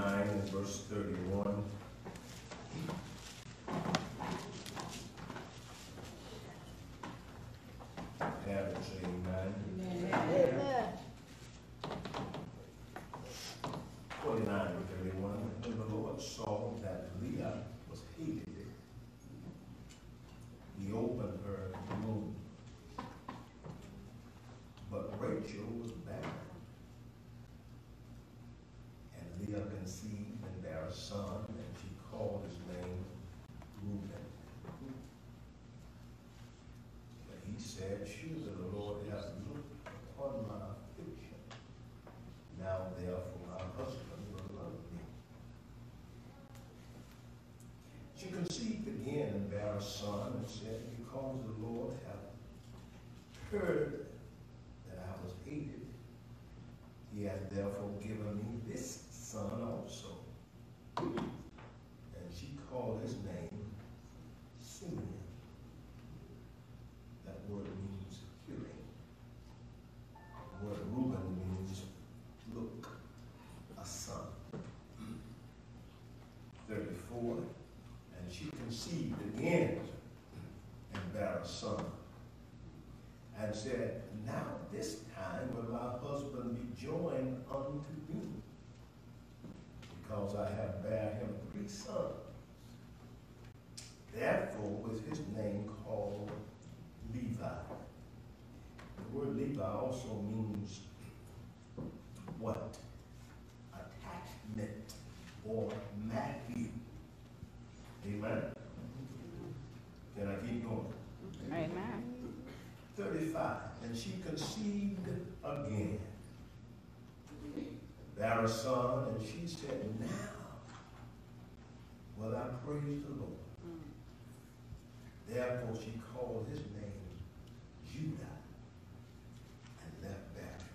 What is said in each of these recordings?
9 and verse 31. Have it, say amen. Amen. 29 and 31. When the Lord saw that Leah was hated, he opened her womb. But Rachel was barren. And Leah conceived and bare a son, and she called his name Reuben. But he said, Surely the Lord hath looked upon my affliction. Now therefore my husband will love me. She conceived a son, and said, Because the Lord hath heard that I was hated, he hath therefore given me this son also. And she called his name Simeon. That word means hearing. The word Reuben means look, a son. 34. And she conceived again and bare a son. And said, Now this time will my husband be joined unto me, because I have bare him three sons. Therefore was his name called Levi. The word Levi also means what? Attachment or Matthew. Amen. Can I keep going? Amen. 35. And she conceived again, bare a son, and she said, Now will I praise the Lord. Mm. Therefore she called his name Judah and left Barry.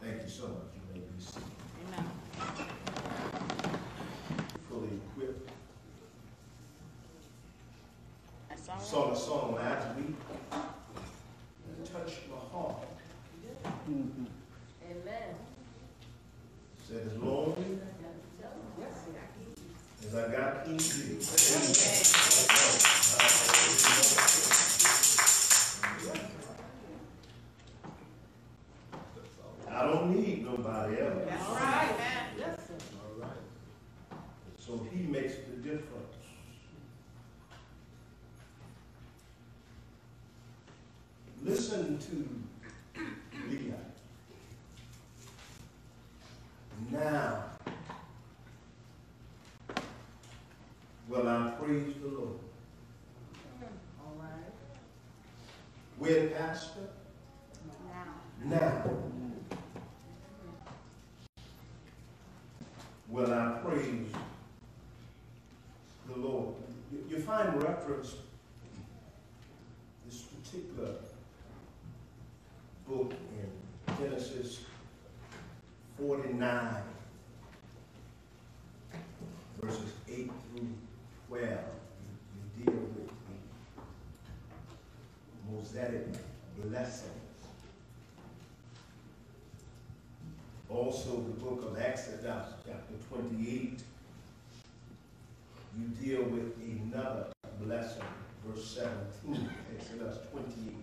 Thank you so much. You may be seated. Amen. Fully equipped. That's all right. Saw the song last week. It touched my heart. Mm-hmm. Amen. Said as long as I got King I don't need nobody else. That's right, man. Yes, sir. All right. So he makes the difference. Listen to Leah. Now will I praise the Lord. All right. Now. Now will I praise the Lord. You, find reference this particular book in Genesis 49, verses 8 through 12. You, you deal with the Mosaic Also, the book of Exodus, chapter 28, you deal with another blessing, verse 17, Exodus 28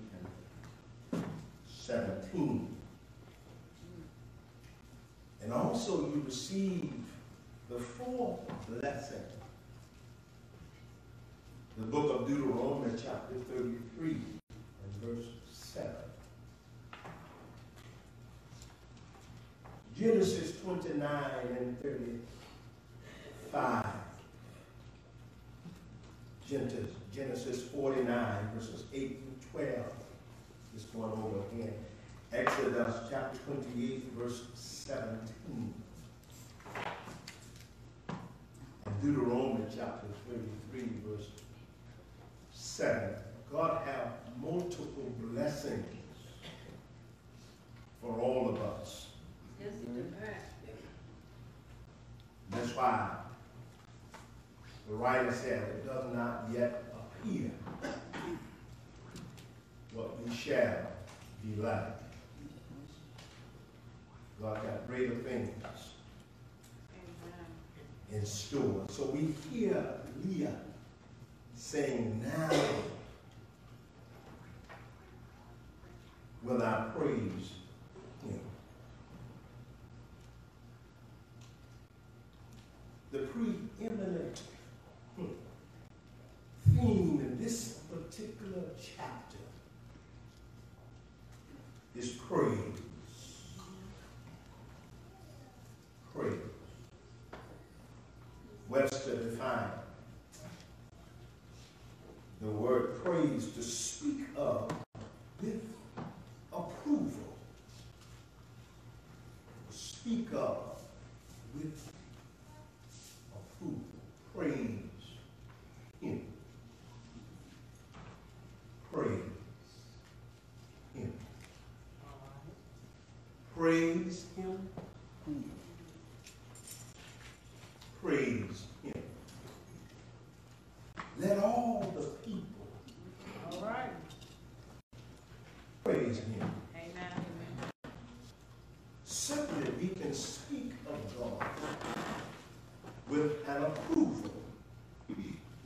and 17. And also, you receive the fourth blessing, the book of Deuteronomy, chapter 33, and verse 7. Genesis 29 and 35. Genesis, Genesis 49, verses 8 through 12. Just going over again. Exodus chapter 28, verse 17. And Deuteronomy chapter 23, verse 7. God have multiple blessings for all of us. Yes. That's why the writer said it does not yet appear what we shall be like. God got greater things in store. So we hear Leah saying, Now will I praise him. The preeminent theme in this particular chapter is praise. Praise. Webster defined the word praise to speak of with approval. Speak of with approval. Praise him. Praise him. Praise him. Praise him. Let all the people All right. praise him. Amen. Certainly we can speak of God with an approval.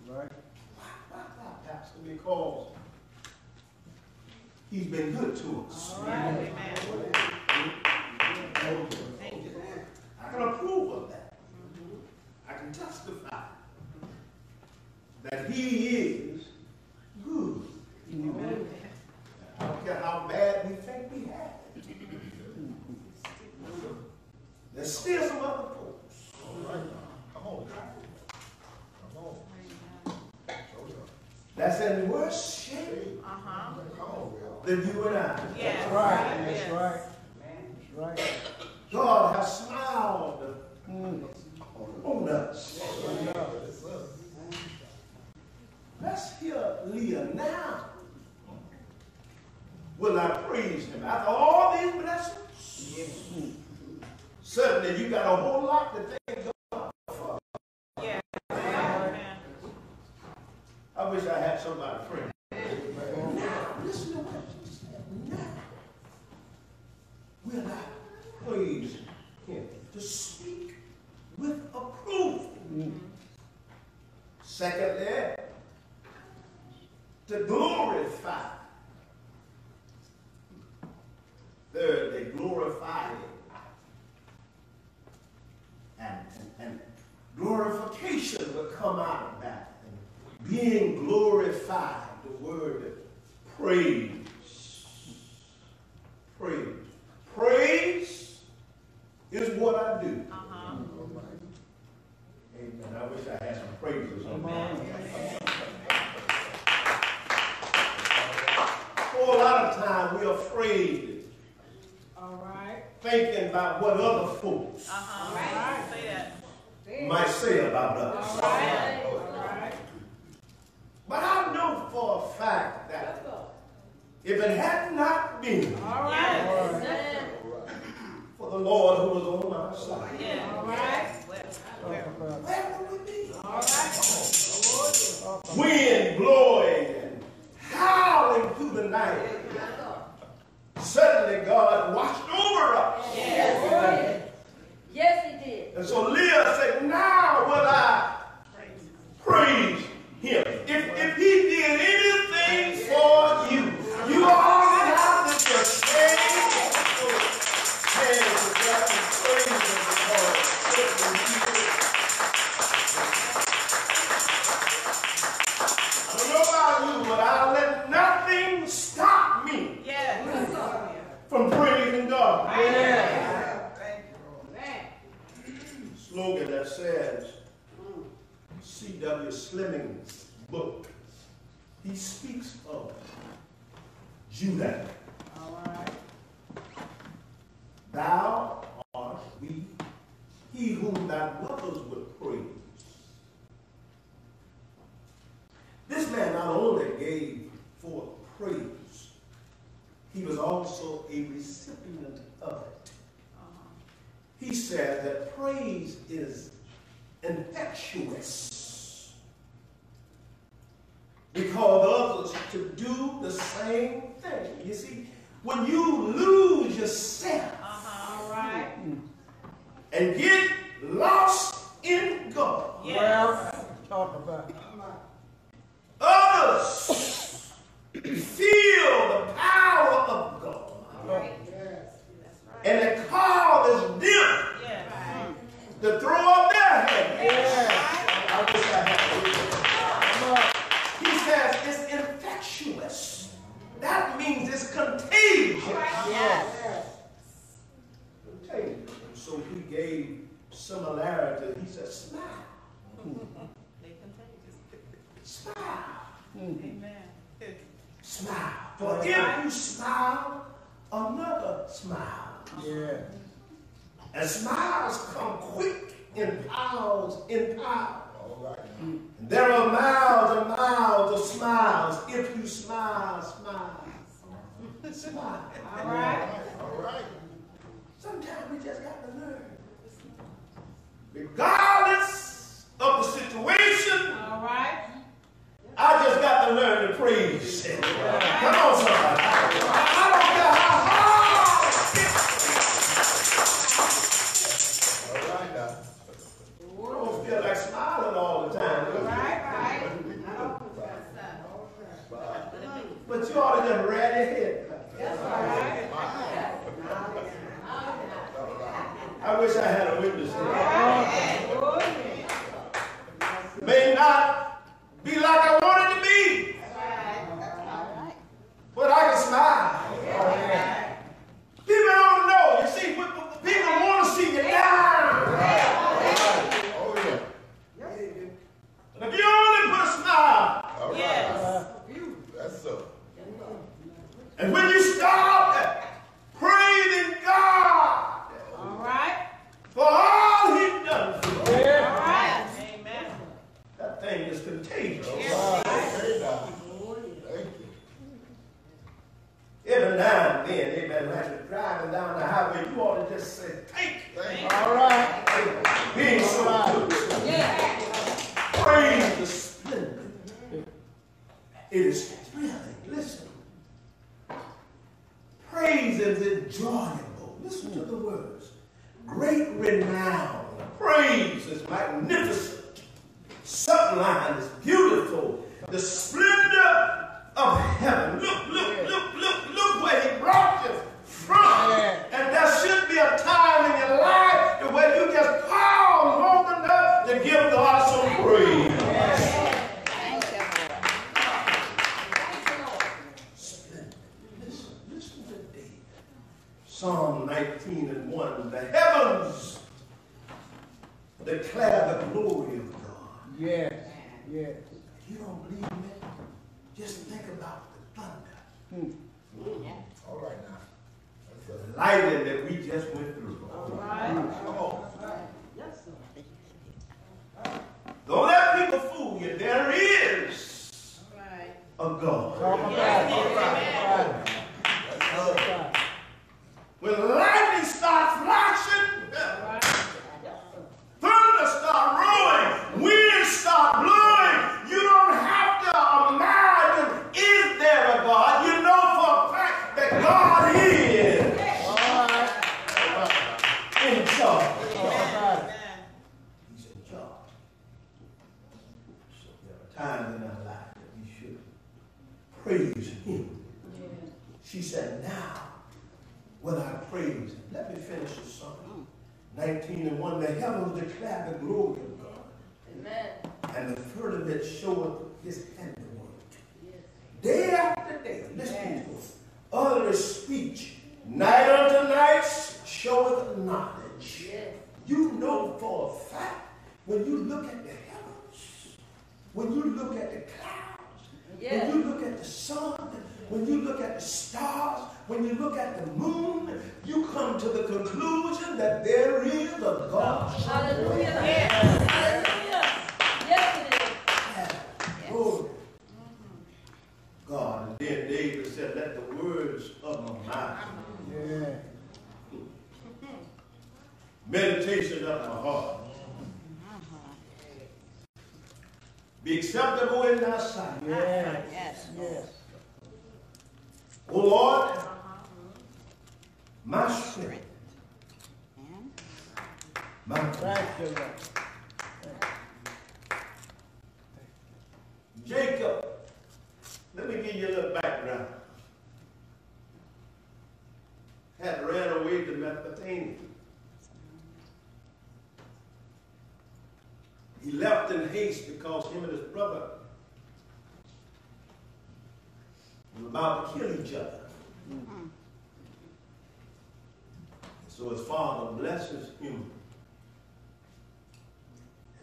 Right. Why, why, why, Pastor? Because he's been good to us. All right. I can approve of that. I can testify that he is good. I don't care how bad we think we have it. There's still some other folks. All right. Come on. Come on. That's in worse shape Uh-huh. than you and I. Yes. That's right, Yes. that's right, that's right. God has smiled Mm. on us. Let's hear Leah now. Will I praise him? After all these blessings, certainly you got a whole lot to thank God for. Yes. Amen. I wish I had somebody pray. Now, listen to what she said. Now will I praise him. To speak with approval. Secondly, to glorify. Thirdly, glorify him. And, and, and glorification will come out of that. Being glorified, the word praise. Praise. Praise is what I do. Uh-huh. Amen. I wish I had some praises on For a lot of time we're afraid, All right. thinking about what other folks Uh-huh. All right. Say that. Might say about us. But I know for a fact that if it had not been for the Lord who was on my side, where would we be? Wind blowing and howling through the night. Suddenly God watched over us. Yes. Yes, he did. And so Leah said, now will I praise slogan that says C.W. Slemming's book. He speaks of Judah. Thou art we, he whom thy brothers would praise. This man not only gave forth praise, he was also a recipient of it he said that praise is infectious. We call others to do the same thing. You see, when you lose yourself uh -huh, right. and get lost in God, yes. well, talk about when you look at the clouds, yes. when you look at the sun, when you look at the stars, when you look at the moon, you come to the conclusion that there is a God. Hallelujah. Yes. Hallelujah. Yes, it is. Yes. Glory. God. And then David said, Let the words of my mouth, yeah. meditation of my heart, be acceptable in thy sight. Ah, yes. Yes. yes. O oh Lord, my spirit, my Thank Jacob, let me give you a little background, had ran away to Mesopotamia. He left in haste because him and his brother were about to kill each other. So his father blesses him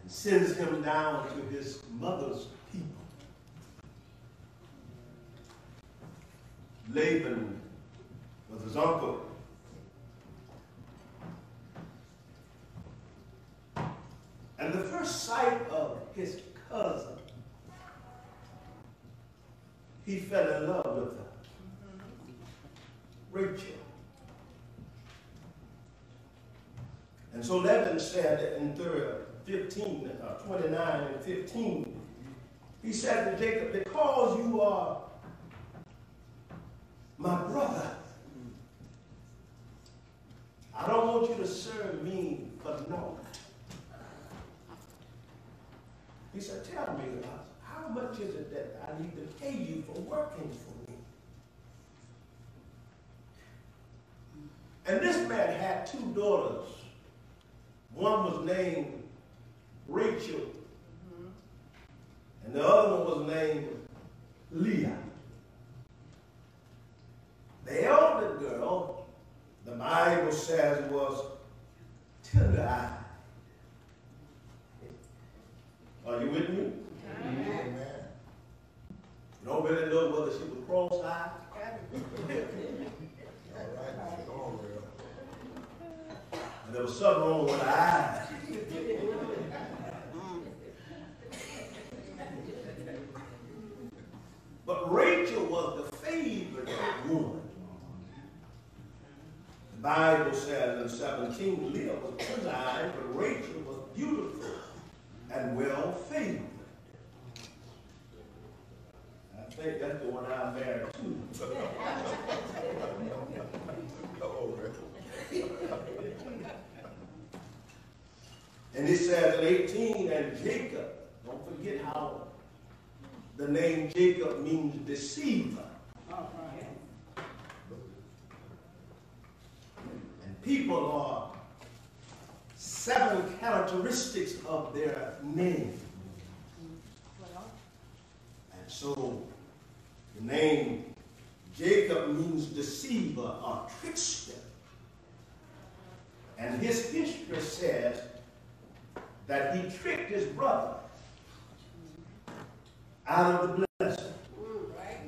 and sends him down to his mother's people. Laban was his uncle. First sight of his cousin, he fell in love with her. Rachel. And so Laban said in third, 15, uh, 29 and 15, he said to Jacob, because you are my brother, I don't want you to serve me for naught. He said, tell me, how much is it that I need to pay you for working for me? And this man had two daughters. One was named Rachel, and the other one was named Leah. The elder girl, the Bible says, was tender-eyed. Are you with me? Amen. You don't really know whether she was cross-eyed. All right, come on, real. And there was something wrong with her eyes. But Rachel was the favorite woman. The Bible says in 17, Leah was tender-eyed, but Rachel and well favored. I think that's the one I married on. And it says 18, and Jacob, don't forget how the name Jacob means deceiver. And people are seven characteristics of their name. And so the name Jacob means deceiver or trickster. And his history says that he tricked his brother out of the blessing. Right?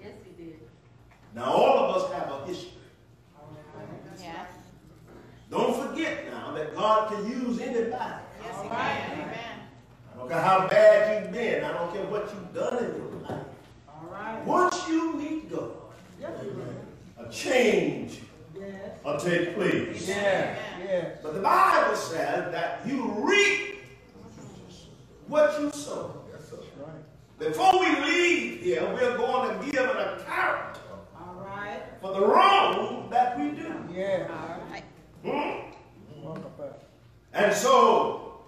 Yes, he did. Now, all of us have a history. Yeah. Don't forget now that God can use anybody. Yes, he can. Amen. I don't care how bad you've been. I don't care what you've done in your life. All right. Once you meet God, a change will take place. Amen. But the Bible says that you reap what you sow. Yes, sir. Before we leave here, we're going to give an account All right. for the wrong that we do. Yeah. All right. Hmm? Welcome back. And so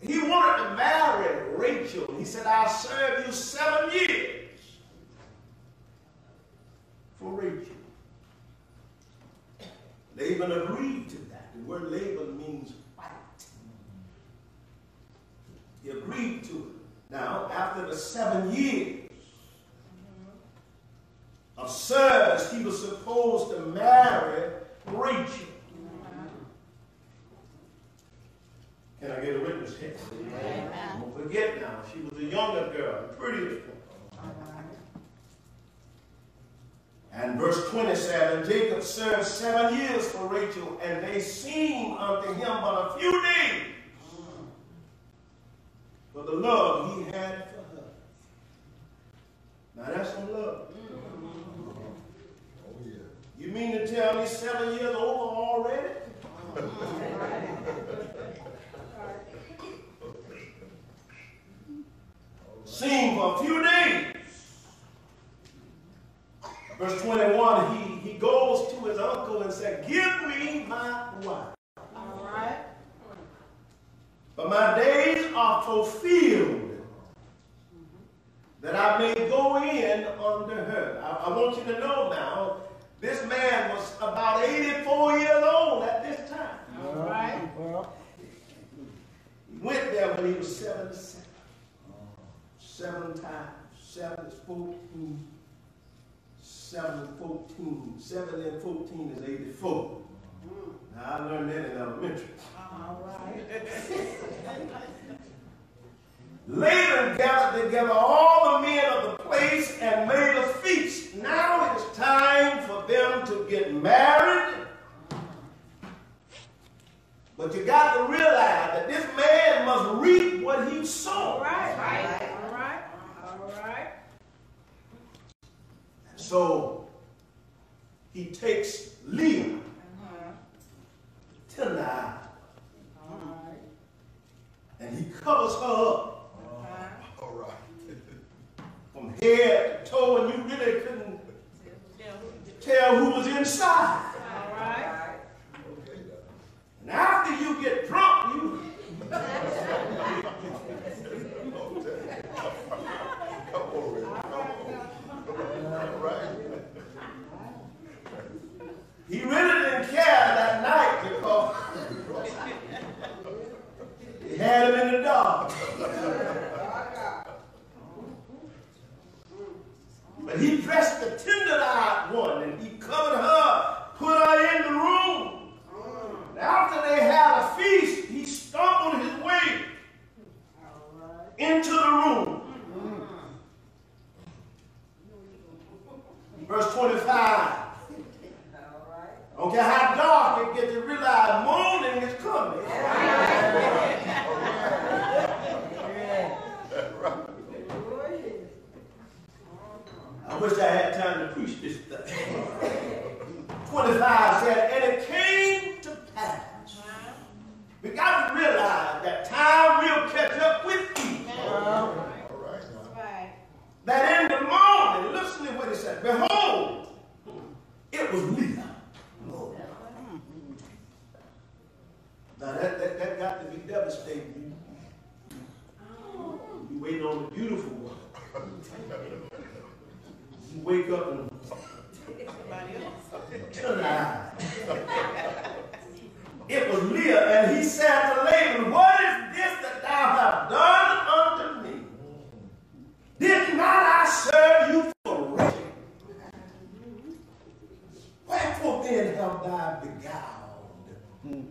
he wanted to marry Rachel. He said, I'll serve you seven years for Rachel. Laban agreed to that. The word Laban means He agreed to it. Now, after the seven years of service, he was supposed to marry Rachel. Can I get a witness here? Amen. Don't forget now, she was a younger girl, the prettiest one. And verse 20 said, And Jacob served seven years for Rachel, and they seemed unto him but a few days for the love he had for her. Now that's some love. Oh, yeah. You mean to tell me seven years over already? Seen for a few days. Verse 21, he, he goes to his uncle and said, Give me my wife. All right. But my days are fulfilled that I may go in under her. I, I want you to know now, this man was about 84 years old at this time. All right. Well, he went there when he was 77. Seven times. Seven is 14. Seven and 14. Seven and 14 is 84. Now, I learned that in elementary. All right. Laban gathered together all the men of the place and made a feast. Now it is time for them to get married. But you got to realize that this man must reap what he sowed. right. Right. All right. All right. And so he takes Leah, Uh-huh. eye, All right. and he covers her up Uh-huh. All right. from head to toe, and you really couldn't tell who was inside. All right. Okay, now. And after you get drunk, you he really didn't care that night because he had him in the dark. But he dressed the tender-eyed one and he covered her, put her in the room. And after they had a feast, he stumbled his way into the room. Verse 25. Don't care how dark it gets, you realize morning is coming. I wish I had time to preach this thing. 25 said, and it came to pass. We got to realize that time will catch up with you. All right now. Right. That in the morning, listen to what it said. Behold, it was Leah. Now that, that, that got to be devastating. You, you waiting on the beautiful one. You wake up and tonight. Was Leah, and he said to Laban, What is this that thou hast done unto me? Did not I serve you for Rachel? Wherefore then have thou beguiled me?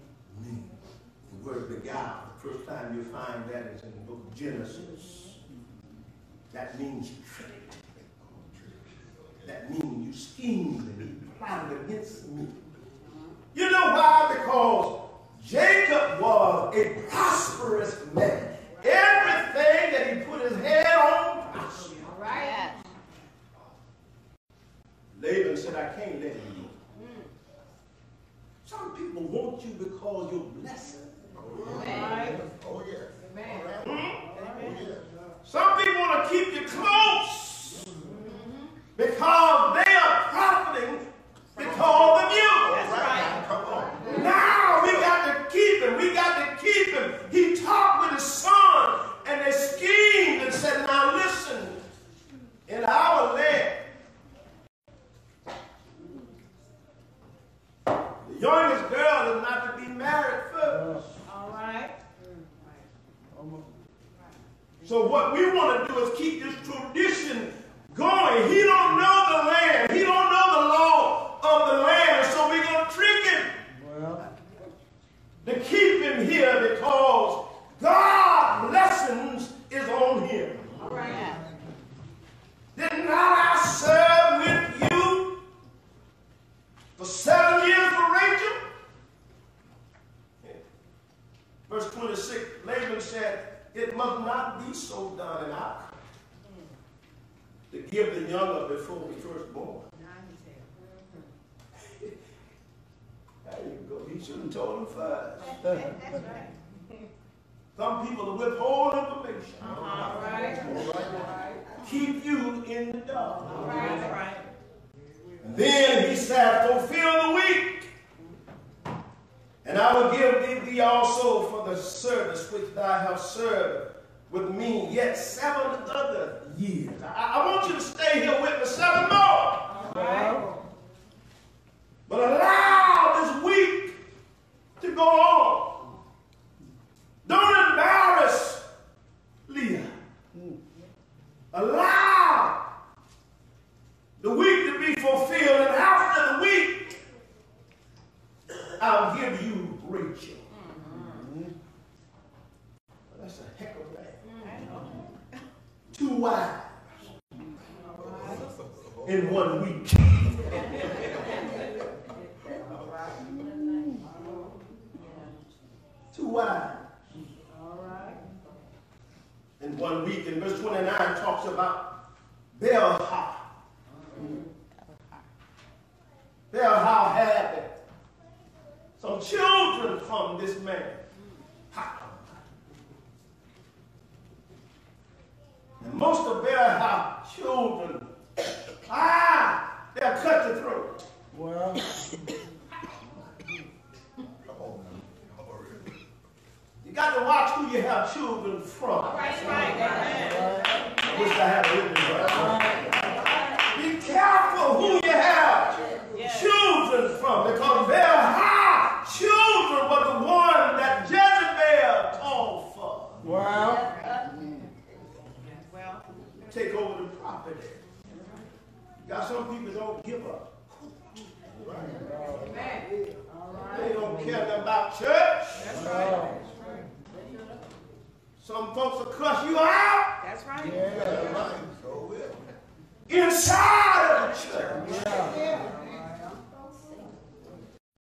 The word beguiled, the first time you find that is in the book of Genesis. That means tricked. That means you schemed and you plotted against me. You know why? Because Jacob was a prosperous man. Everything that he put his head on prospered. All right. Laban said, I can't let you go. Some people want you because you're blessed. Oh, All yeah. right. Oh, yeah. Amen. Oh, yeah. Some people want to keep you close because they are profiting because of you. That's right. Come on. Now we got to keep him. We got to keep him. He talked with his son and they schemed and said, Now listen, in our land, the youngest girl is not to be married first. All right. So what we want to do is keep this tradition going. He don't know the land. He don't know the law of the land. So we're going to trick him to keep him here because God's blessings is on him. All right. Did not I serve with you for seven years for Rachel? Verse 26, Laban said, It must not be so done in our to give the younger before the firstborn. There you go. He shouldn't have told him first. Some people withhold information. All right. All right. Keep you in the dark. All right. All right. Then he said, Fulfill the week, and I will give thee, thee also for the service which thou hast served with me yet seven other years. I, I want you to stay here with me seven more. All right. But allow this week to go on. Don't embarrass I'll give you Rachel. That's a heck of a name. Two wives in one week. Two wives in one week. And verse 29 talks about Bilhah. Bilhah had some children from this man. Ha. And most of Bilhah children, ah, they'll cut your throat. Well, You got to watch who you have children from. That's right. Amen. I wish I had a written some people don't give up. Right. They don't care about church. That's right. Some folks will cuss you out. That's right. Yeah. Inside of the church. Yeah.